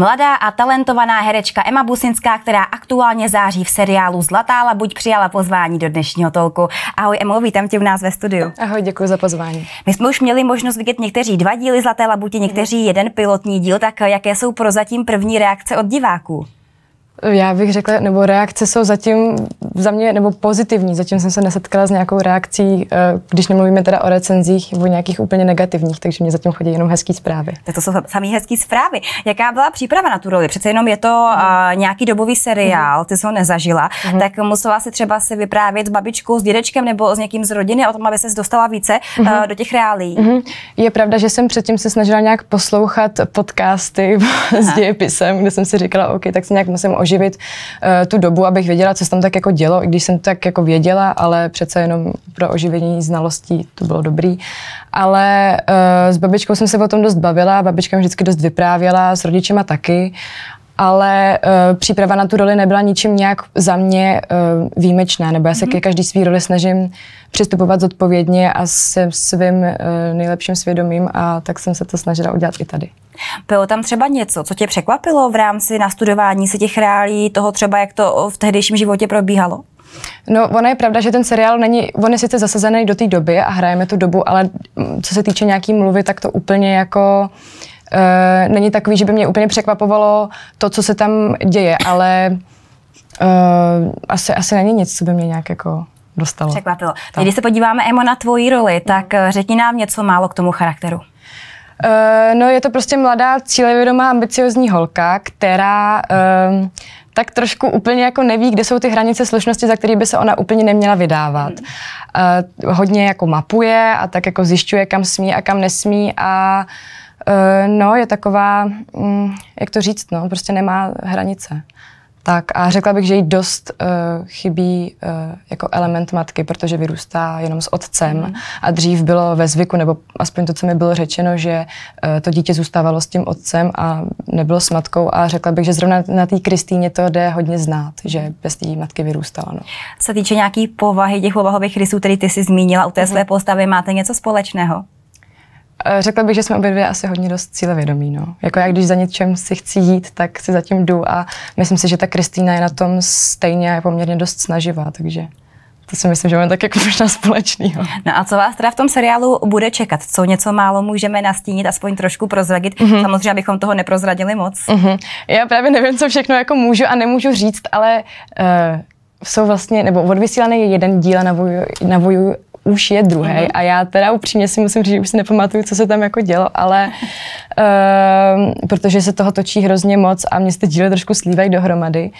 Mladá a talentovaná herečka Emma Businská, která aktuálně září v seriálu Zlatá labuť, přijala pozvání do dnešního tolku. Ahoj Emo, vítám tě u nás ve studiu. Ahoj, děkuji za pozvání. My jsme už měli možnost vidět někteří dva díly Zlaté labuti, někteří jeden pilotní díl, tak jaké jsou prozatím první reakce od diváků? Já bych řekla, nebo reakce jsou zatím za mě, nebo pozitivní. Zatím jsem se nesetkala s nějakou reakcí, eh, když nemluvíme teda o recenzích, o nějakých úplně negativních, takže mě zatím chodí jenom hezký zprávy. Tak to jsou samý hezký zprávy. Jaká byla příprava na tu roli? Přece jenom je to uh, nějaký dobový seriál, ty jsi ho nezažila, mm. tak musela si třeba se vyprávět s babičkou, s dědečkem nebo s někým z rodiny o tom, aby se dostala více mm. uh, do těch reálí. Mm. Je pravda, že jsem předtím se snažila nějak poslouchat podcasty s dějepisem, kde jsem si říkala, OK, tak se nějak musím oživit uh, tu dobu, abych věděla, co se tam tak jako dělo, i když jsem tak jako věděla, ale přece jenom pro oživení znalostí to bylo dobrý. Ale uh, s babičkou jsem se o tom dost bavila, babička mi vždycky dost vyprávěla, s rodičema taky ale uh, příprava na tu roli nebyla ničím nějak za mě uh, výjimečná, nebo já se mm-hmm. ke každý svý roli snažím přistupovat zodpovědně a se svým uh, nejlepším svědomím a tak jsem se to snažila udělat i tady. Bylo tam třeba něco, co tě překvapilo v rámci nastudování si těch reálí, toho třeba, jak to v tehdejším životě probíhalo? No, ono je pravda, že ten seriál není, on je sice zasazený do té doby a hrajeme tu dobu, ale mm, co se týče nějaký mluvy, tak to úplně jako uh, není takový, že by mě úplně překvapovalo to, co se tam děje, ale uh, asi, asi není nic, co by mě nějak jako dostalo. Překvapilo. Tak. Když se podíváme, Emo, na tvoji roli, tak eh, řekni nám něco málo k tomu charakteru. Uh, no je to prostě mladá, cílevědomá, ambiciozní holka, která uh, tak trošku úplně jako neví, kde jsou ty hranice slušnosti, za které by se ona úplně neměla vydávat. Uh, hodně jako mapuje a tak jako zjišťuje, kam smí a kam nesmí a uh, no, je taková, um, jak to říct, no, prostě nemá hranice. Tak a řekla bych, že jí dost uh, chybí uh, jako element matky, protože vyrůstá jenom s otcem mm. a dřív bylo ve zvyku, nebo aspoň to, co mi bylo řečeno, že uh, to dítě zůstávalo s tím otcem a nebylo s matkou a řekla bych, že zrovna na té Kristýně to jde hodně znát, že bez té matky vyrůstala. No. Co se týče nějaký povahy těch povahových rysů, který ty jsi zmínila u té mm. své postavy, máte něco společného? Eh, řekla bych, že jsme obě dvě asi hodně dost cílevědomí. No. Jako já, když za něčem si chci jít, tak si zatím jdu a myslím si, že ta Kristýna je na tom stejně a je poměrně dost snaživá, takže to si myslím, že máme tak jako možná společný. No a co vás teda v tom seriálu bude čekat? Co něco málo můžeme nastínit, aspoň trošku prozradit? Mm-hmm. Samozřejmě, abychom toho neprozradili moc. Mm-hmm. Já právě nevím, co všechno jako můžu a nemůžu říct, ale uh, jsou vlastně, nebo odvysílaný je jeden díl na voju, na voju už je druhý uh-huh. a já teda upřímně si musím říct, že už si nepamatuju, co se tam jako dělo, ale uh, protože se toho točí hrozně moc a mě se ty díly trošku slívají dohromady.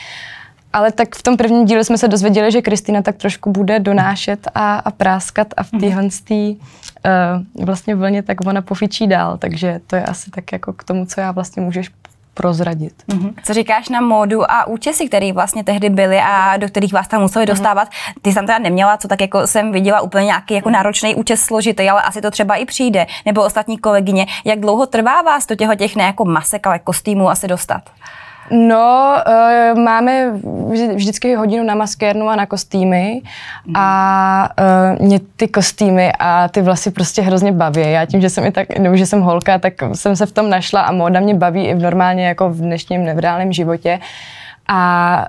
Ale tak v tom prvním díle jsme se dozvěděli, že Kristýna tak trošku bude donášet a, a práskat a v mhm. téhle uh, vlastně vlně tak ona pofičí dál, takže to je asi tak jako k tomu, co já vlastně můžeš prozradit. Mm-hmm. Co říkáš na módu a účesy, které vlastně tehdy byly a do kterých vás tam museli mm-hmm. dostávat? Ty jsem teda neměla, co tak jako jsem viděla úplně nějaký jako náročný účes složitý, ale asi to třeba i přijde. Nebo ostatní kolegyně. Jak dlouho trvá vás do těch, těch ne jako masek, ale kostýmů asi dostat? No, uh, máme vždycky hodinu na maskérnu a na kostýmy a uh, mě ty kostýmy a ty vlasy prostě hrozně baví. Já tím, že jsem i tak, nebo že jsem holka, tak jsem se v tom našla a móda mě baví i v normálně jako v dnešním nevrálním životě. A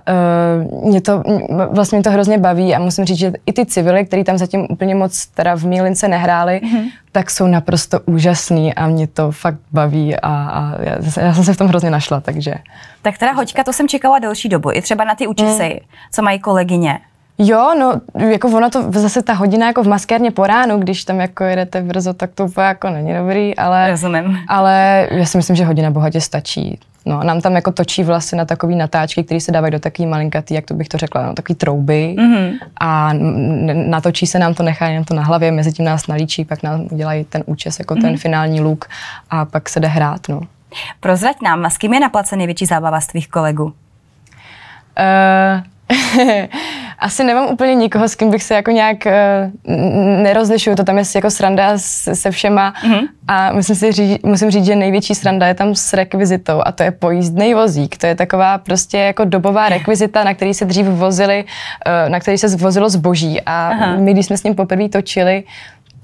uh, mě to, vlastně mě to hrozně baví a musím říct, že i ty civily, které tam zatím úplně moc teda v Mílince nehráli, mm-hmm. tak jsou naprosto úžasný a mě to fakt baví a, a já, já jsem se v tom hrozně našla, takže. Tak teda hoďka, to jsem čekala delší dobu, i třeba na ty účesy, mm. co mají kolegyně. Jo, no, jako ono to zase ta hodina jako v maskérně po ránu, když tam jako jedete brzo, tak to úplně jako není dobrý, ale... Rozumím. Ale já si myslím, že hodina bohatě stačí. No, nám tam jako točí vlasy na takový natáčky, které se dávají do takový malinkatý, jak to bych to řekla, no, takový trouby mm-hmm. a natočí se nám to, nechá nám to na hlavě, mezi tím nás nalíčí, pak nám udělají ten účes, jako mm-hmm. ten finální look a pak se jde hrát, no. Prozrať nám, s kým je na největší zábava z tvých kolegů? Uh, asi nemám úplně nikoho, s kým bych se jako nějak uh, nerozlišuju. To tam je jako sranda se, se všema mm-hmm. a musím, si říct, musím říct, že největší sranda je tam s rekvizitou a to je pojízdný vozík. To je taková prostě jako dobová rekvizita, na který se dřív vozili, uh, na který se vozilo zboží a Aha. my, když jsme s ním poprvé točili,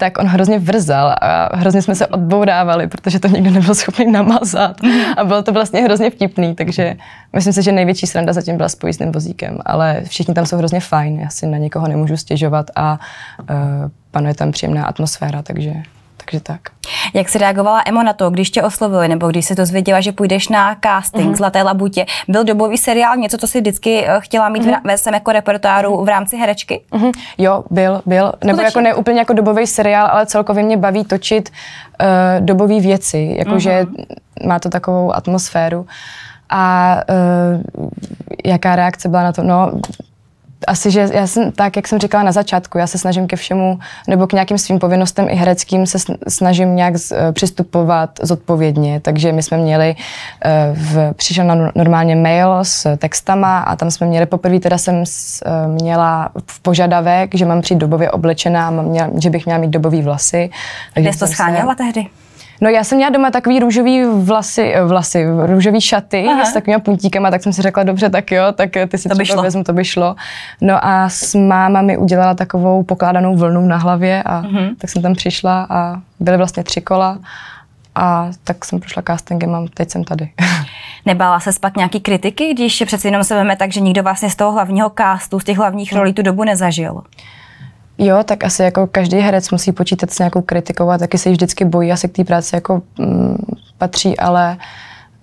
tak on hrozně vrzal a hrozně jsme se odbourávali, protože to nikdo nebyl schopný namazat. A bylo to vlastně hrozně vtipný, takže myslím si, že největší sranda zatím byla s pojízdným vozíkem, ale všichni tam jsou hrozně fajn, já si na někoho nemůžu stěžovat a uh, panuje tam příjemná atmosféra, takže takže tak. Jak se reagovala Emo na to, když tě oslovili, nebo když se dozvěděla, že půjdeš na casting mm-hmm. Zlaté labutě? Byl dobový seriál něco, co si vždycky eh, chtěla mít mm-hmm. ve svém jako repertoáru v rámci herečky? Mm-hmm. Jo, byl, byl. Skutečně? Nebo jako ne úplně jako dobový seriál, ale celkově mě baví točit uh, dobové věci, jakože mm-hmm. má to takovou atmosféru. A uh, jaká reakce byla na to? No, asi, že já jsem, tak, jak jsem říkala na začátku, já se snažím ke všemu, nebo k nějakým svým povinnostem i hereckým se snažím nějak z, uh, přistupovat zodpovědně. Takže my jsme měli, uh, v, přišel na normálně mail s textama a tam jsme měli, poprvé teda jsem s, uh, měla v požadavek, že mám přijít dobově oblečená, měla, že bych měla mít dobový vlasy. Takže jsi to scháněla se, tehdy? No já jsem měla doma takový růžový vlasy, eh, vlasy růžový šaty Aha. s takovými puntíkama, tak jsem si řekla, dobře, tak jo, tak eh, ty si to by šlo. vezmu, to by šlo. No a s máma mi udělala takovou pokládanou vlnu na hlavě a uh-huh. tak jsem tam přišla a byly vlastně tři kola a tak jsem prošla castingem a teď jsem tady. Nebála se pak nějaký kritiky, když přeci jenom se veme tak, že nikdo vlastně z toho hlavního castu, z těch hlavních rolí tu dobu nezažil? Jo, tak asi jako každý herec musí počítat s nějakou kritikou a taky se vždycky bojí, asi k té práci jako mm, patří, ale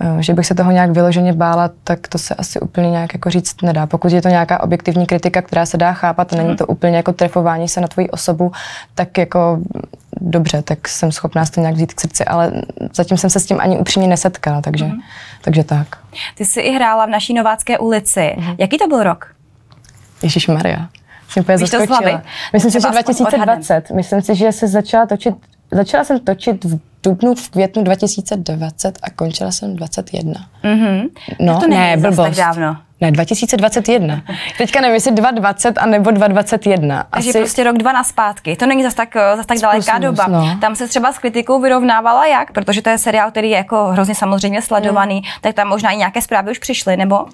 uh, že bych se toho nějak vyloženě bála, tak to se asi úplně nějak jako říct nedá. Pokud je to nějaká objektivní kritika, která se dá chápat, není to úplně jako trefování se na tvoji osobu, tak jako dobře, tak jsem schopná to nějak vzít k srdci, ale zatím jsem se s tím ani upřímně nesetkala, takže, mm. takže tak. Ty jsi i hrála v naší Novácké ulici. Mm. Jaký to byl rok? Ježíš Maria. Jsem úplně Víš zaskočila. Myslím si, že 2020. Myslím si, že se začala točit, začala jsem točit v dubnu, v květnu 2020 a končila jsem 21. Mm-hmm. No, to ne, blbost. tak dávno. Ne, 2021. Teďka nevím, jestli 2020 a nebo 2021. Takže Asi... prostě rok dva na zpátky. To není zas tak, zas tak daleká doba. No. Tam se třeba s kritikou vyrovnávala jak? Protože to je seriál, který je jako hrozně samozřejmě sledovaný, mm. tak tam možná i nějaké zprávy už přišly, nebo?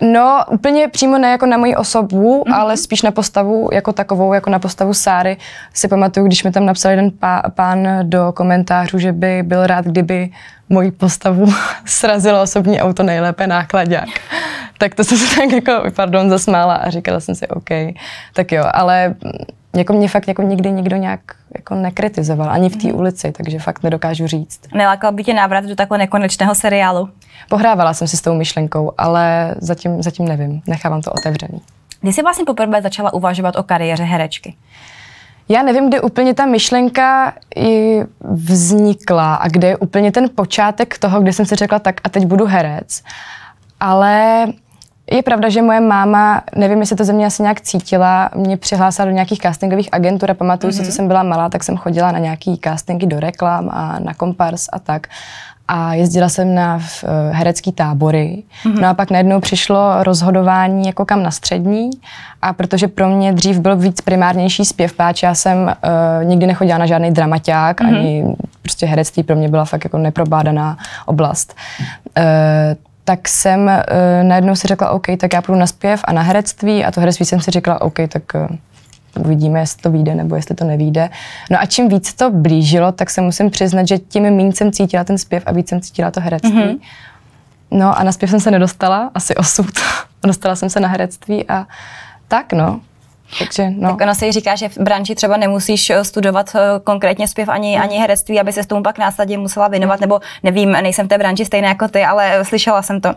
No, úplně přímo ne jako na moji osobu, mm-hmm. ale spíš na postavu jako takovou, jako na postavu Sáry. Si pamatuju, když mi tam napsal jeden pá, pán do komentářů, že by byl rád, kdyby moji postavu srazilo osobní auto nejlépe nákladák. tak to jsem se tak jako, pardon, zasmála a říkala jsem si, OK, tak jo, ale jako mě fakt jako nikdy nikdo nějak jako nekritizoval, ani v té mm. ulici, takže fakt nedokážu říct. Nelákal by tě návrat do takhle nekonečného seriálu? Pohrávala jsem si s tou myšlenkou, ale zatím, zatím nevím, nechávám to otevřený. Kdy jsi vlastně poprvé začala uvažovat o kariéře herečky? Já nevím, kde úplně ta myšlenka i vznikla a kde je úplně ten počátek toho, kdy jsem si řekla tak a teď budu herec. Ale je pravda, že moje máma, nevím, jestli to ze mě asi nějak cítila, mě přihlásila do nějakých castingových agentur a pamatuju mm-hmm. si, co mhm. jsem byla malá, tak jsem chodila na nějaký castingy do reklam a na kompars a tak. A jezdila jsem na uh, herecký tábory. Mm-hmm. No a pak najednou přišlo rozhodování jako kam na střední. A protože pro mě dřív byl víc primárnější zpěv, páč já jsem uh, nikdy nechodila na žádný dramaťák, mm-hmm. ani prostě herectví pro mě byla fakt jako neprobádaná oblast. Uh, tak jsem uh, najednou si řekla, OK, tak já půjdu na zpěv a na herectví a to herectví jsem si řekla, OK, tak uh, uvidíme, jestli to vyjde nebo jestli to nevíde. No a čím víc to blížilo, tak se musím přiznat, že tím méně jsem cítila ten zpěv a víc jsem cítila to herectví. Mm-hmm. No a na zpěv jsem se nedostala, asi osud. dostala jsem se na herectví a tak no. Takže, no. Tak ono se říká, že v branži třeba nemusíš eh, studovat eh, konkrétně zpěv ani, ani herectví, aby se s tomu pak následně musela věnovat, nebo nevím, nejsem v té branži stejné jako ty, ale eh, slyšela jsem to.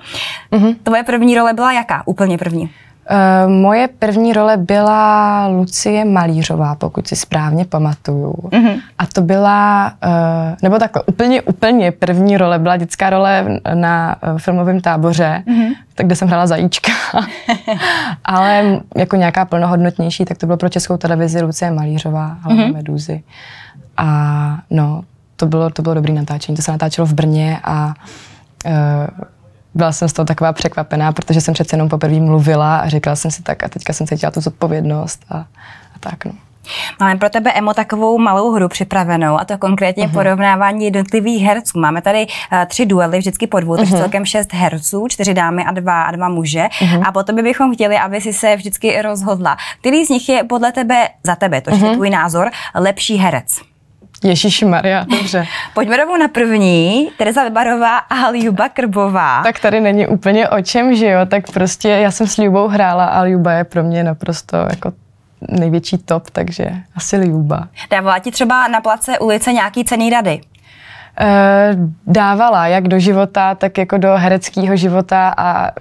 Mm-hmm. Tvoje první role byla jaká? Úplně první? Uh, moje první role byla Lucie Malířová, pokud si správně pamatuju. Mm-hmm. A to byla, uh, nebo takhle, úplně, úplně první role byla dětská role na uh, filmovém táboře, mm-hmm. tak kde jsem hrála zajíčka. Ale jako nějaká plnohodnotnější, tak to bylo pro českou televizi Lucie Malířová, hlavně mm-hmm. Medúzy. A no, to bylo, to bylo dobrý natáčení. To se natáčelo v Brně a byla jsem z toho taková překvapená, protože jsem přece jenom poprvé mluvila a říkala jsem si tak a teďka jsem cítila tu zodpovědnost a, a tak no. Máme pro tebe, Emo, takovou malou hru připravenou, a to konkrétně uh-huh. porovnávání jednotlivých herců. Máme tady uh, tři duely, vždycky po dvou, uh-huh. takže mhm. celkem šest herců, čtyři dámy a dva, a dva muže. Uh-huh. A potom bychom chtěli, aby si se vždycky rozhodla, který z nich je podle tebe, za tebe, to je uh-huh. tvůj názor, lepší herec. Ježíš Maria, dobře. Pojďme rovnou na první, Tereza Vybarová a Ljuba Krbová. Tak tady není úplně o čem, že jo, tak prostě já jsem s Ljubou hrála a Ljuba je pro mě naprosto jako největší top, takže asi Ljuba. Dávala ti třeba na place ulice nějaký cený rady? E, dávala, jak do života, tak jako do hereckého života a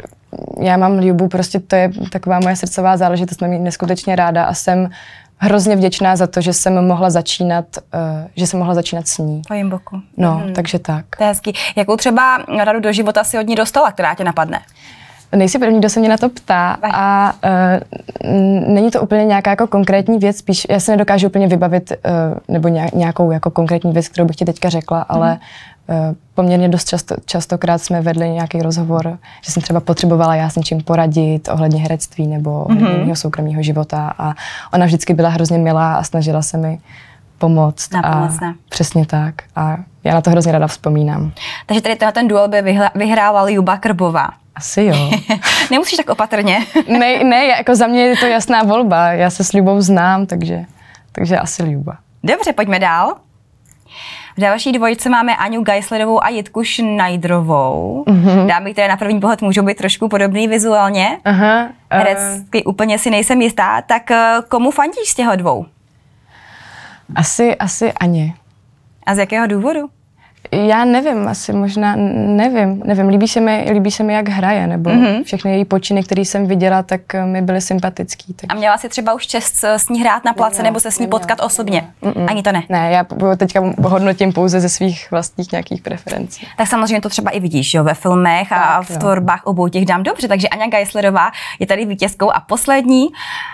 já mám Ljubu, prostě to je taková moje srdcová záležitost, mám ji neskutečně ráda a jsem hrozně vděčná za to, že jsem mohla začínat, uh, že jsem mohla začínat s ní. Po jim boku. No, mm. takže tak. To je hezký. Jakou třeba radu do života si od ní dostala, která tě napadne? Nejsi první, kdo se mě na to ptá a uh, není to úplně nějaká jako konkrétní věc, spíš já se nedokážu úplně vybavit uh, nebo nějakou jako konkrétní věc, kterou bych ti teďka řekla, ale uh, poměrně dost často, častokrát jsme vedli nějaký rozhovor, že jsem třeba potřebovala já s něčím poradit ohledně herectví nebo ohledně mm-hmm. mého soukromého života a ona vždycky byla hrozně milá a snažila se mi pomoct. A přesně tak. A já na to hrozně ráda vzpomínám. Takže tady ten duel by vyhrávala Juba Krbová. Asi jo. Nemusíš tak opatrně. ne, ne, jako za mě je to jasná volba. Já se s Ljubou znám, takže, takže asi Ljuba. Dobře, pojďme dál. V další dvojice máme Aňu Geislerovou a Jitku Schneiderovou. Mm-hmm. Dámy, které na první pohled můžou být trošku podobný vizuálně. Aha. Uh... Herecky úplně si nejsem jistá. Tak eh, komu fandíš z těchto dvou? Asi, asi Aně. A z jakého důvodu? Já nevím, asi možná, nevím, nevím, líbí se mi, líbí se mi jak hraje, nebo mm-hmm. všechny její počiny, které jsem viděla, tak eh, mi byly sympatický. Tak... A měla jsi třeba už čest s ní hrát na place, nebo se s ní potkat osobně? Mm-mm. Ani to ne? Ne, já teďka hodnotím pouze ze svých vlastních nějakých preferencí. Tak samozřejmě to třeba i vidíš, jo, ve filmech tak, a v jo. tvorbách obou těch dám dobře, takže Anja Geislerová je tady vítězkou a poslední,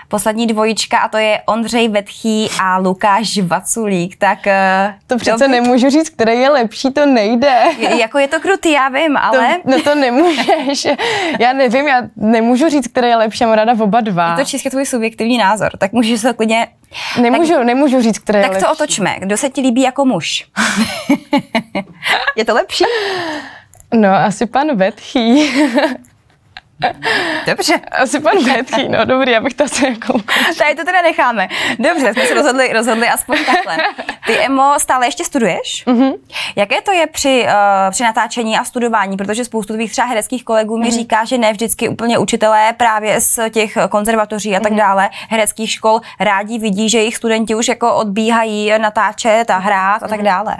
poslední dvojička a to je Ondřej Vetchý a Lukáš Vaculík, tak... Eh, to přece dobře. nemůžu říct, který je lepší lepší to nejde. Je, jako je to krutý, já vím, ale... To, no to nemůžeš. Já nevím, já nemůžu říct, které je lepší, mám ráda oba dva. Je to čistě tvůj subjektivní názor, tak můžeš se klidně... Nemůžu, tak, nemůžu říct, které tak je lepší. Tak to otočme. Kdo se ti líbí jako muž? je to lepší? No, asi pan Vetchý. Dobře. Asi pan Petchý, no dobrý, já bych to asi jako... Tady to teda necháme. Dobře, jsme se rozhodli, rozhodli aspoň takhle. Ty, Emo, stále ještě studuješ? Mm-hmm. Jaké to je při, uh, při natáčení a studování? Protože spoustu tvých třeba hereckých kolegů mi mm-hmm. říká, že ne vždycky úplně učitelé právě z těch konzervatoří a tak mm-hmm. dále, hereckých škol, rádi vidí, že jejich studenti už jako odbíhají natáčet a hrát a tak dále.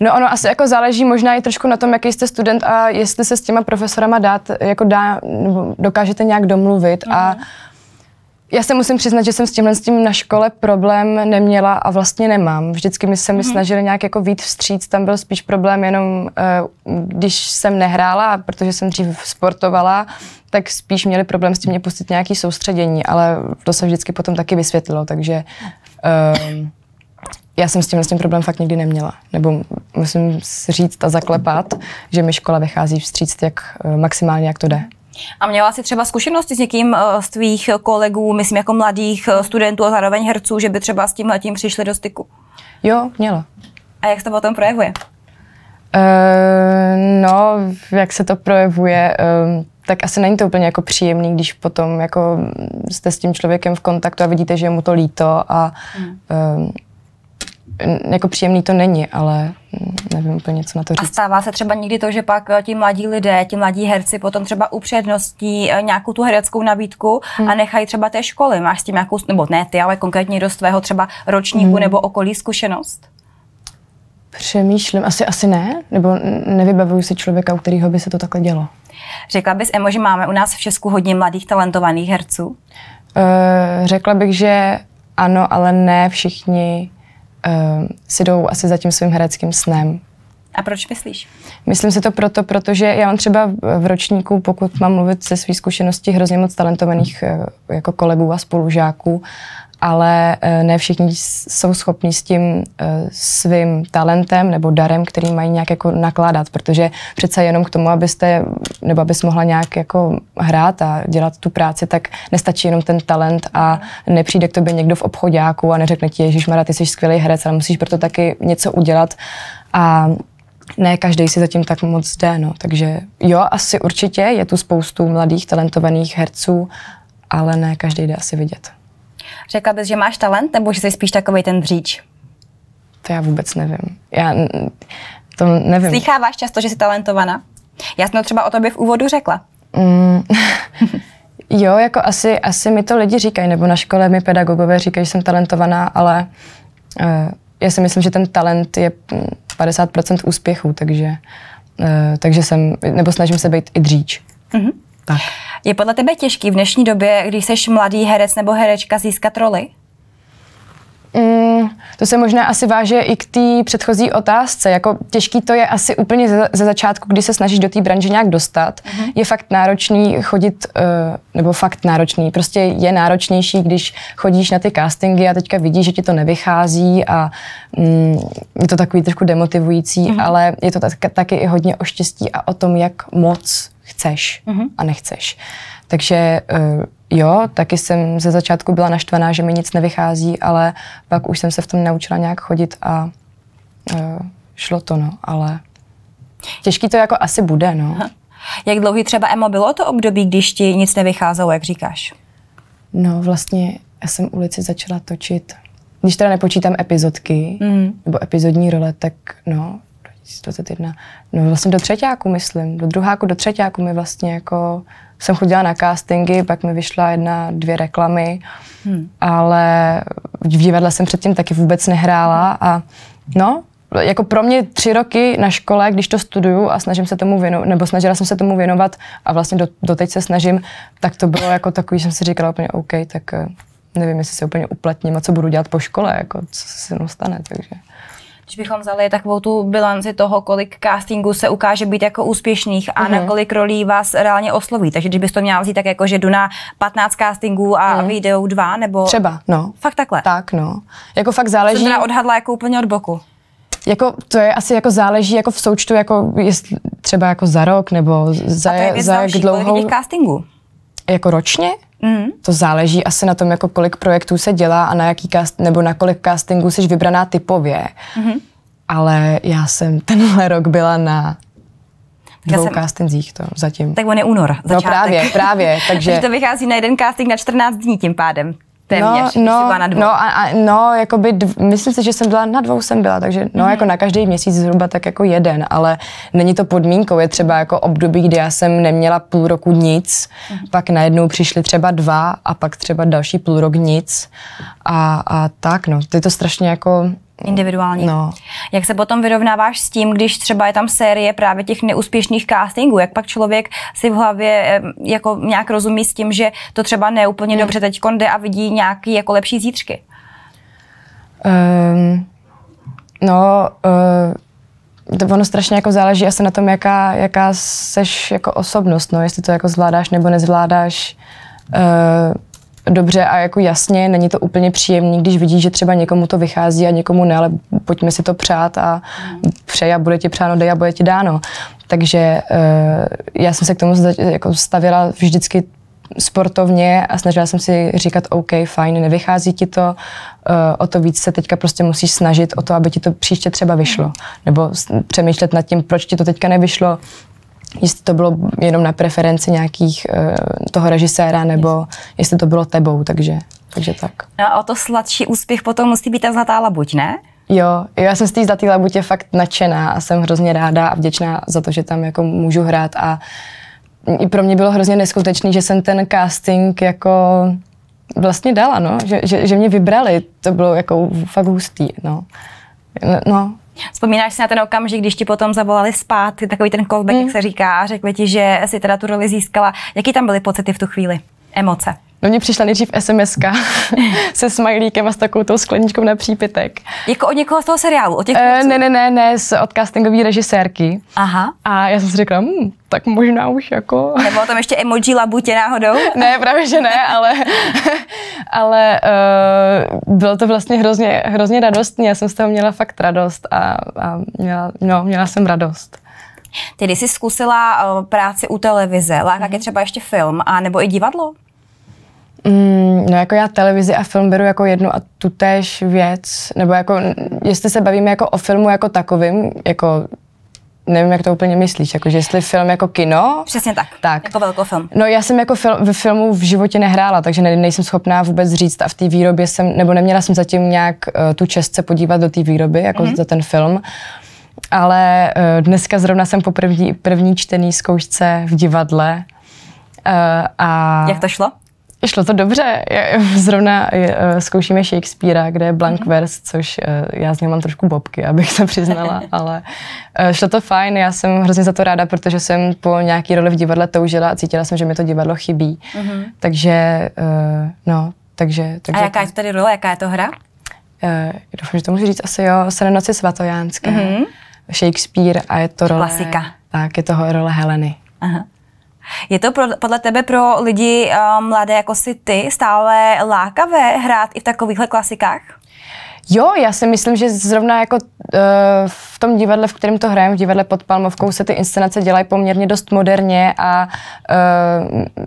No ono asi jako záleží možná i trošku na tom, jaký jste student a jestli se s těma profesorama dát, jako dá, nebo dokážete nějak domluvit mm. a mhm. Já se musím přiznat, že jsem s tímhle s tím na škole problém neměla a vlastně nemám. Vždycky mi se mi mm. snažili nějak jako víc vstříc, tam byl spíš problém jenom, eh, když jsem nehrála, protože jsem dřív sportovala, tak spíš měli problém s tím mě pustit nějaký soustředění, ale to se vždycky potom taky vysvětlilo, takže um, já jsem s tím, s tím problém fakt nikdy neměla. Nebo musím říct a zaklepat, že mi škola vychází vstříc jak eh, maximálně, jak to jde. A měla jsi třeba zkušenosti s někým eh, z tvých kolegů, myslím jako mladých eh, studentů a zároveň herců, že by třeba s tím letím přišli do styku? Jo, měla. A jak se to potom projevuje? Uh, no, jak se to projevuje, uh, tak asi není to úplně jako příjemný, když potom jako jste s tím člověkem v kontaktu a vidíte, že je mu to líto a hmm. uh, jako příjemný to není, ale nevím úplně, co na to říct. A stává se třeba někdy to, že pak eh, ti mladí lidé, ti mladí herci potom třeba upředností eh, nějakou tu hereckou nabídku hmm. a nechají třeba té školy. Máš s tím nějakou, nebo ne ty, ale konkrétně do svého třeba ročníku hmm. nebo okolí zkušenost? Přemýšlím, asi, asi ne, nebo nevybavuju si člověka, u kterého by se to takhle dělo. Řekla bys, Emo, že máme u nás v Česku hodně mladých talentovaných herců? Uh, řekla bych, že ano, ale ne všichni uh, si jdou asi za tím svým hereckým snem. A proč myslíš? Myslím si to proto, protože já mám třeba v ročníku, pokud mám mluvit ze své zkušenosti, hrozně moc talentovaných uh, jako kolegů a spolužáků ale eh, ne všichni jsou schopni s tím eh, svým talentem nebo darem, který mají nějak jako nakládat, protože přece jenom k tomu, abyste, nebo abys mohla nějak jako hrát a dělat tu práci, tak nestačí jenom ten talent a nepřijde k tobě někdo v obchodáku a neřekne ti, Ježíš Mara, ty jsi skvělý herec, ale musíš proto taky něco udělat a ne každý si zatím tak moc jde, no. Takže jo, asi určitě je tu spoustu mladých, talentovaných herců, ale ne každý jde asi vidět. Řekla bys, že máš talent, nebo že jsi spíš takový ten dříč? To já vůbec nevím. Já to nevím. Slycháváš často, že jsi talentovaná? Já jsem to třeba o tobě v úvodu řekla. Mm, jo, jako asi, asi mi to lidi říkají, nebo na škole mi pedagogové říkají, že jsem talentovaná, ale uh, já si myslím, že ten talent je 50% úspěchů, takže, uh, takže jsem, nebo snažím se být i dříč. Mm-hmm. Tak. Je podle tebe těžký v dnešní době, když jsi mladý herec nebo herečka, získat roli? Mm, to se možná asi váže i k té předchozí otázce. Jako těžký to je asi úplně ze, ze začátku, kdy se snažíš do té branže nějak dostat. Mm-hmm. Je fakt náročný chodit, uh, nebo fakt náročný, prostě je náročnější, když chodíš na ty castingy a teďka vidíš, že ti to nevychází a mm, je to takový trošku demotivující, mm-hmm. ale je to tak, taky i hodně o štěstí a o tom, jak moc chceš mm-hmm. a nechceš. Takže uh, jo, taky jsem ze začátku byla naštvaná, že mi nic nevychází, ale pak už jsem se v tom naučila nějak chodit a uh, šlo to, no, ale těžký to jako asi bude, no. Aha. Jak dlouhý třeba, Emo, bylo to období, když ti nic nevycházelo, jak říkáš? No vlastně já jsem ulici začala točit, když teda nepočítám epizodky, mm. nebo epizodní role, tak no, 2021, no vlastně do třetíku, myslím, do druháku, do třetíku mi vlastně jako jsem chodila na castingy, pak mi vyšla jedna, dvě reklamy, hmm. ale v divadle jsem předtím taky vůbec nehrála a no, jako pro mě tři roky na škole, když to studuju a snažím se tomu věnovat, nebo snažila jsem se tomu věnovat a vlastně do, doteď se snažím, tak to bylo jako takový, že jsem si říkala úplně OK, tak eh, nevím, jestli se úplně uplatním a co budu dělat po škole, jako co se mnou stane, takže když bychom vzali takovou tu bilanci toho, kolik castingů se ukáže být jako úspěšných a mm-hmm. na mhm. kolik rolí vás reálně osloví. Takže když bys to měla vzít tak jako, že jdu na 15 castingů a mm. vyjdou dva, nebo... Třeba, no. Fakt takhle? Tak, no. Jako fakt záleží... Jsem teda odhadla jako úplně od boku. Jako, to je asi jako záleží jako v součtu, jako jestli třeba jako za rok nebo za, a to za jak dlouho. těch castingů? Jako ročně? Mm. To záleží asi na tom, jako kolik projektů se dělá a na jaký cast, nebo na kolik castingů jsi vybraná typově. Mm. Ale já jsem tenhle rok byla na dvou jsem... castingzích to zatím. Tak on je únor, začátek. No právě, právě. Takže... to vychází na jeden casting na 14 dní tím pádem. Téměř, no, no, na dvou. No, a, a, no jakoby, dv, myslím si, že jsem byla na dvou jsem byla, takže no, mm-hmm. jako na každý měsíc zhruba tak jako jeden, ale není to podmínkou, je třeba jako období, kdy já jsem neměla půl roku nic, mm-hmm. pak najednou přišly třeba dva a pak třeba další půl rok nic a, a tak, no, to je to strašně jako individuální. No. Jak se potom vyrovnáváš s tím, když třeba je tam série právě těch neúspěšných castingů? Jak pak člověk si v hlavě jako nějak rozumí s tím, že to třeba neúplně hmm. dobře teď jde a vidí nějaký jako lepší zítřky? Um, no, uh, to ono strašně jako záleží asi na tom, jaká, jaká seš jako osobnost, no, jestli to jako zvládáš nebo nezvládáš. Uh, dobře a jako jasně, není to úplně příjemný, když vidíš, že třeba někomu to vychází a někomu ne, ale pojďme si to přát a přeji a bude ti přáno, dej a bude ti dáno. Takže uh, já jsem se k tomu jako stavila vždycky sportovně a snažila jsem si říkat, OK, fajn, nevychází ti to, uh, o to víc se teďka prostě musíš snažit o to, aby ti to příště třeba vyšlo. Nebo přemýšlet nad tím, proč ti to teďka nevyšlo, jestli to bylo jenom na preferenci nějakých uh, toho režiséra, nebo jestli to bylo tebou, takže, takže tak. No a o to sladší úspěch potom musí být ta zlatá labuť, ne? Jo, já jsem z té zlaté labutě fakt nadšená a jsem hrozně ráda a vděčná za to, že tam jako můžu hrát a i pro mě bylo hrozně neskutečný, že jsem ten casting jako vlastně dala, no, že, že, že mě vybrali, to bylo jako fakt hustý, no. No, Vzpomínáš si na ten okamžik, když ti potom zavolali spát, takový ten callback, mm. jak se říká, a řekli ti, že si teda tu roli získala. Jaký tam byly pocity v tu chvíli? Emoce? No mně přišla nejdřív sms se smajlíkem a s takovou tou skleničkou na přípitek. Jako od někoho z toho seriálu, od těch E, ne, ne, ne, ne, z od castingové režisérky. Aha. A já jsem si řekla, hm, tak možná už jako... Nebo tam ještě emoji labutě náhodou? ne, právě že ne, ale, ale uh, bylo to vlastně hrozně, hrozně radostné. Já jsem z toho měla fakt radost a, a měla, no, měla jsem radost. Ty, když jsi zkusila uh, práci u televize, láká mm. třeba ještě film a nebo i divadlo? Mm, no jako já televizi a film beru jako jednu a tutéž věc, nebo jako, jestli se bavíme jako o filmu jako takovým, jako nevím, jak to úplně myslíš, jako, že jestli film jako kino. Přesně tak, tak. jako velkofilm. No já jsem jako fil, ve filmu v životě nehrála, takže ne, nejsem schopná vůbec říct a v té výrobě jsem, nebo neměla jsem zatím nějak uh, tu čest se podívat do té výroby, jako mm-hmm. za ten film. Ale uh, dneska zrovna jsem po první, první čtený zkoušce v divadle. Uh, a Jak to šlo? Šlo to dobře. Zrovna eh, zkoušíme Shakespearea, kde je blank mm-hmm. verse, což eh, já z něho mám trošku bobky, abych se přiznala, ale eh, šlo to fajn. Já jsem hrozně za to ráda, protože jsem po nějaký roli v divadle toužila a cítila jsem, že mi to divadlo chybí. Mm-hmm. Takže, no, takže, takže... A jaká je to tady role, jaká je to hra? Doufám, že to můžu říct asi jo, se noci svatojánské. Mm-hmm. Shakespeare a je to role... Klasika. Tak, je to role Heleny. Aha. Je to pro, podle tebe pro lidi uh, mladé jako si ty stále lákavé hrát i v takovýchhle klasikách? Jo, já si myslím, že zrovna jako uh, v tom divadle, v kterém to hrajeme, v divadle pod Palmovkou, se ty inscenace dělají poměrně dost moderně a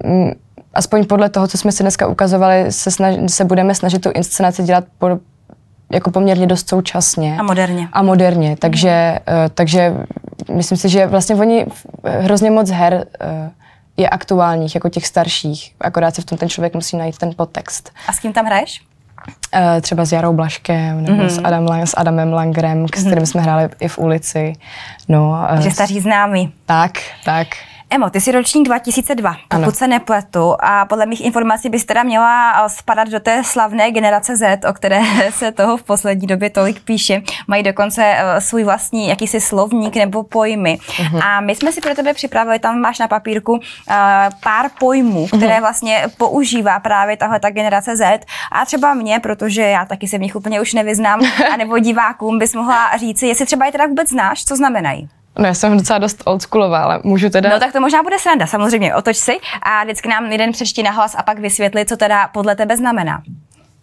uh, aspoň podle toho, co jsme si dneska ukazovali, se, snaž, se budeme snažit tu inscenaci dělat po, jako poměrně dost současně. A moderně. A moderně, takže, uh, takže myslím si, že vlastně oni hrozně moc her uh, je aktuálních, jako těch starších. Akorát se v tom ten člověk musí najít ten podtext. A s kým tam hraješ? Uh, třeba s Jarou Blaškem nebo mm-hmm. s, Adam, s Adamem Langrem, s kterým mm-hmm. jsme hráli i v ulici. No, uh, že staří známí. Tak, tak. Emo, ty jsi ročník 2002, pokud ano. se nepletu a podle mých informací bys teda měla eh, spadat do té slavné generace Z, o které se toho v poslední době tolik píše. Mají dokonce eh, svůj vlastní jakýsi slovník nebo pojmy. Uh-huh. A my jsme si pro tebe připravili, tam máš na papírku uh, pár pojmů, které uh-huh. vlastně používá právě tahle ta generace Z a třeba mě, protože já taky se v nich úplně už nevyznám, a nebo divákům bys mohla říci, jestli třeba je teda vůbec znáš, co znamenají. No já jsem docela dost oldschoolová, ale můžu teda... No tak to možná bude sranda, samozřejmě, otoč si a vždycky nám jeden přečti na hlas a pak vysvětli, co teda podle tebe znamená.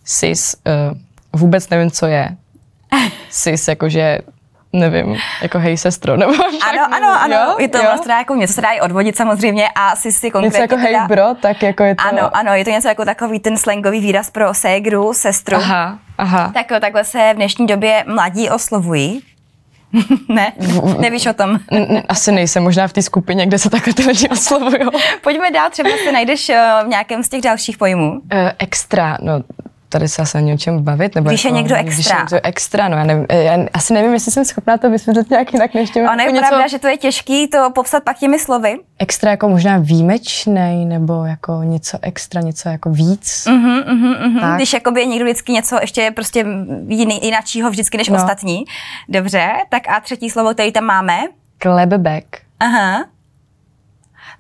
Sis, uh, vůbec nevím, co je. Sis, jakože nevím, jako hej sestro, nebo Ano, ano, ano, jo? je to jo? vlastně jako něco se dá i odvodit samozřejmě a si si konkrétně Něco jako hej teda, bro, tak jako je to... Ano, ano, je to něco jako takový ten slangový výraz pro ségru, sestru. Aha, aha. Tak jo, takhle se v dnešní době mladí oslovují. ne, nevíš o tom. Asi nejsem možná v té skupině, kde se takhle ty lidi oslovují. Pojďme dál, třeba se najdeš eh, v nějakém z těch dalších pojmů. Uh, extra, no tady se asi ani o čem bavit. Nebo když jako, je někdo extra. Když je někdo extra, no já, nevím, já asi nevím, jestli jsem schopná to vysvětlit nějak jinak než těmi. Ono je jako pravda, že to je těžký to popsat pak těmi slovy. Extra jako možná výjimečný, nebo jako něco extra, něco jako víc. Uh-huh, uh-huh, uh-huh. Když jakoby je někdo vždycky něco ještě prostě jiný, jináčího vždycky než no. ostatní. Dobře, tak a třetí slovo, který tam máme? Klebback. Aha.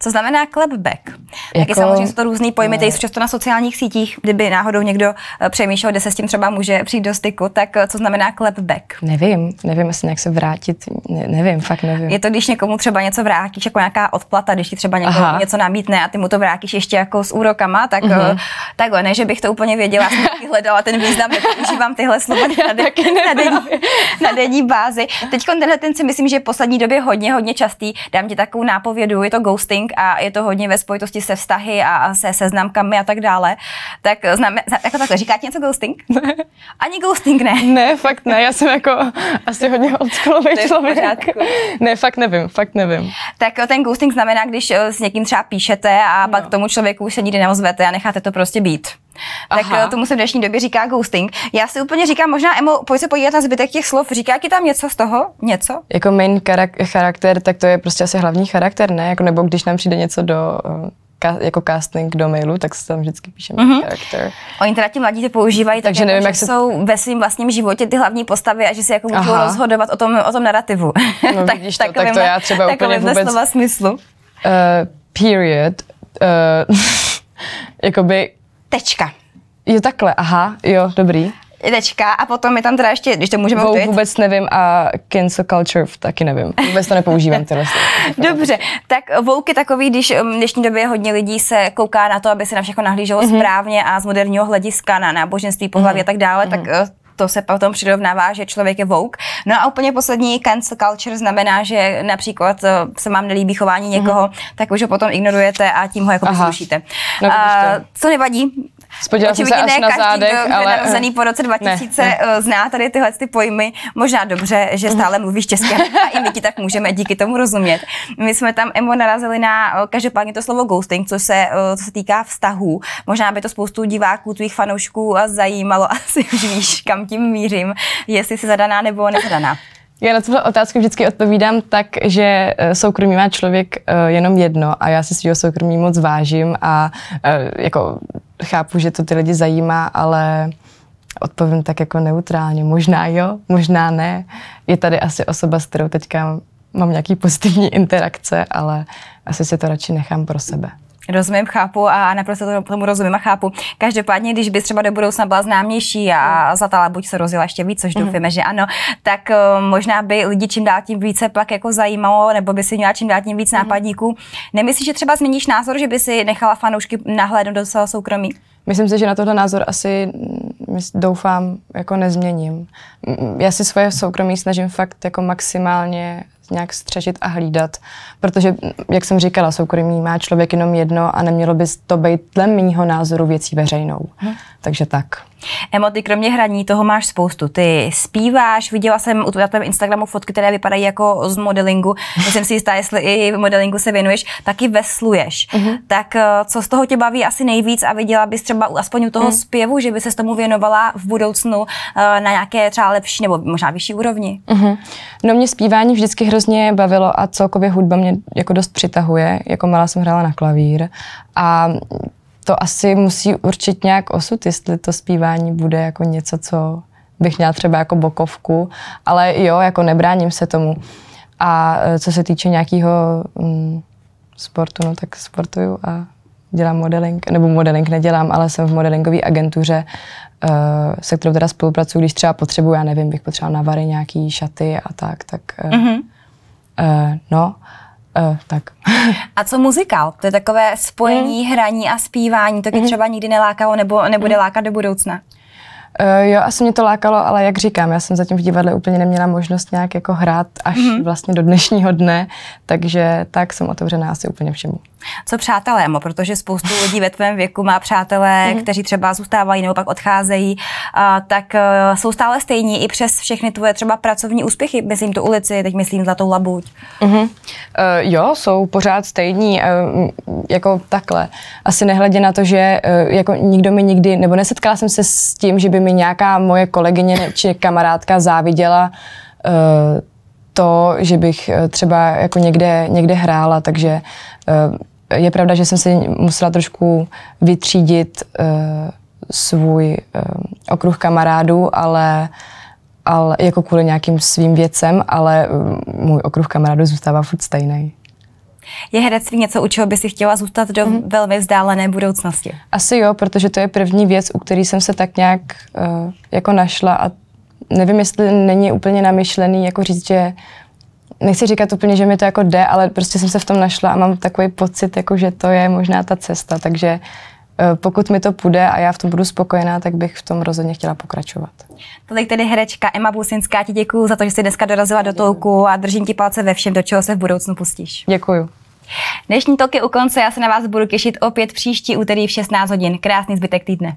Co znamená clapback? Jako... Taky samozřejmě jsou to různý pojmy, které jsou často na sociálních sítích. Kdyby náhodou někdo eh, přemýšlel, kde se s tím třeba může přijít do styku, tak eh, co znamená clapback? Nevím, nevím asi jak se vrátit, ne, nevím, fakt nevím. Je to, když někomu třeba něco vrátíš, jako nějaká odplata, když ti třeba někdo Aha. něco nabídne a ty mu to vrátíš ještě jako s úrokama, tak uh-huh. takhle, ne, že bych to úplně věděla, jsem taky hledala ten význam, používám tyhle slova na, de- na, denní, na denní bázi. Teď tenhle ten si myslím, že v poslední době hodně, hodně častý. Dám ti takovou nápovědu, je to ghosting a je to hodně ve spojitosti se vztahy a se seznamkami a tak dále. Tak známe, jako takhle, říká ti něco ghosting? Ne. Ani ghosting ne. Ne, fakt ne, já jsem jako asi hodně oldschoolový člověk. Ne, fakt nevím, fakt nevím. Tak ten ghosting znamená, když eh, s někým třeba píšete a no. pak tomu člověku už se nikdy neozvete a necháte to prostě být. Tak Aha. Eh, tomu se v dnešní době říká ghosting. Já si úplně říkám, možná Emo, pojď se podívat na zbytek těch slov. Říká ti tam něco z toho? Něco? Jako main charakter, tak to je prostě asi hlavní charakter, ne? Jako, nebo když nám přijde něco do uh, jako casting do mailu, tak se tam vždycky píšeme mm-hmm. charakter. Oni teda ti mladí to používají, takže tak, nevím, jako, jak se... jsou ve svým vlastním životě ty hlavní postavy a že si jako můžou rozhodovat o tom, o tom narrativu. No, tak, vidíš to, tak to já třeba úplně vůbec... slova smyslu. Uh, period. Uh, jakoby tečka. Jo, takhle, aha, jo, dobrý. Tečka a potom je tam teda ještě, když to můžeme udělat. vůbec nevím a cancel culture taky nevím. Vůbec to nepoužívám tyhle. Dobře, tak je takový, když um, v dnešní době hodně lidí se kouká na to, aby se na všechno nahlíželo mm-hmm. správně a z moderního hlediska na náboženství, pohlaví mm-hmm. a tak dále, mm-hmm. tak uh, to se potom přirovnává, že člověk je vouk. No a úplně poslední cancel culture znamená, že například uh, se vám nelíbí chování někoho, mm-hmm. tak už ho potom ignorujete a tím ho jako poslušíte. No, a, vidíš to. co nevadí, Spodívala jsem se až ne na každý, zádech, kdo, kdo ale... narozený po roce 2000, ne, ne, zná tady tyhle ty pojmy. Možná dobře, že stále mluvíš česky a i my ti tak můžeme díky tomu rozumět. My jsme tam emo narazili na eh, každopádně to slovo ghosting, co se, eh, co se týká vztahů. Možná by to spoustu diváků, tvých fanoušků a zajímalo, asi už víš, kam tím mířím, jestli jsi zadaná nebo nezadaná. Já na tuhle otázku vždycky odpovídám tak, že eh, soukromí má člověk eh, jenom jedno a já si svého soukromí moc vážím a eh, jako chápu, že to ty lidi zajímá, ale odpovím tak jako neutrálně. Možná jo, možná ne. Je tady asi osoba, s kterou teďka mám nějaký pozitivní interakce, ale asi si to radši nechám pro sebe. Rozumím, chápu a naprosto to- tomu rozumím a chápu. Každopádně, když bys třeba do budoucna byla známější a Zatala buď se rozjela ještě víc, což doufáme, že ano, tak uh, možná by lidi čím dál tím více pak jako zajímalo, nebo by si měla čím dál tím víc nápadníků. Nemyslíš, že třeba změníš názor, že by si nechala fanoušky nahlédnout do svého soukromí? Myslím si, že na tohle názor asi mm, doufám jako nezměním. Mm, Já si svoje soukromí snažím fakt jako maximálně nějak střežit a hlídat, protože, mm, jak jsem říkala, soukromí má člověk jenom jedno a nemělo by to být dle mýho názoru věcí veřejnou. Takže tak. Emo, ty kromě hraní toho máš spoustu. Ty zpíváš, viděla jsem u tvém Instagramu fotky, které vypadají jako z modelingu. Jsem si jistá, jestli i v modelingu se věnuješ, taky vesluješ. Tak eh, co z toho tě baví asi nejvíc a viděla bys třeba u- aspoň u toho zpěvu, že by se tomu věnovala v budoucnu eh, na nějaké třeba lepší nebo možná vyšší úrovni? Mhm. No mě zpívání vždycky hrozně bavilo a celkově hudba mě jako dost přitahuje. Jako malá jsem hrála na klavír a to asi musí určit nějak osud, jestli to zpívání bude jako něco, co bych měla třeba jako bokovku, ale jo, jako nebráním se tomu. A e, co se týče nějakého mm, sportu, no tak sportuju a dělám modeling, nebo modeling nedělám, ale jsem v modelingové agentuře, eh, se kterou teda spolupracuju, když třeba potřebuji, já nevím, bych potřebovala na Vary nějaký šaty a tak, tak mm-hmm. no, eh, tak. A co muzikál? To je takové spojení hraní a zpívání. To tě třeba nikdy nelákalo nebo nebude lákat do budoucna? Uh, jo, asi mě to lákalo, ale jak říkám, já jsem zatím v divadle úplně neměla možnost nějak jako hrát až mm-hmm. vlastně do dnešního dne, takže tak jsem otevřená asi úplně všemu. Co přátelé, Emo, protože spoustu lidí ve tvém věku má přátelé, Mhm. mm. kteří třeba zůstávají nebo pak odcházejí, a, tak uh, jsou stále stejní i přes všechny tvoje třeba pracovní úspěchy, myslím tu ulici, teď myslím Zlatou labuť. Uh-huh. Uh, jo, jsou pořád stejní, uh, jako takhle. Asi nehledě na to, že uh, jako nikdo mi nikdy, nebo nesetkala jsem se s tím, že by mi nějaká moje kolegyně či kamarádka záviděla uh, to, že bych třeba jako někde, někde hrála, takže uh, je pravda, že jsem si musela trošku vytřídit uh, svůj uh, okruh kamarádů, ale ale jako kvůli nějakým svým věcem, ale mm, můj okruh kamarádů zůstává furt stejný. Je herectví něco, u čeho by si chtěla zůstat do Mhm. mm. velmi vzdálené budoucnosti? Asi jo, protože to je první věc, u který jsem se tak nějak uh, jako našla a nevím, jestli není úplně namyšlený, jako říct, že nechci říkat úplně, že mi to jako jde, ale prostě jsem se v tom našla a mám takový pocit, jako že to je možná ta cesta, takže uh, pokud mi to půjde a já v tom budu spokojená, tak bych v tom rozhodně chtěla pokračovat. Tolik tedy herečka Emma Businská, ti děkuji za to, že jsi dneska dorazila do tolku a držím ti palce ve všem, do čeho se v budoucnu pustíš. Děkuju. Dnešní tok je u konce, já se na vás budu těšit opět příští úterý v 16 hodin. Krásný zbytek týdne.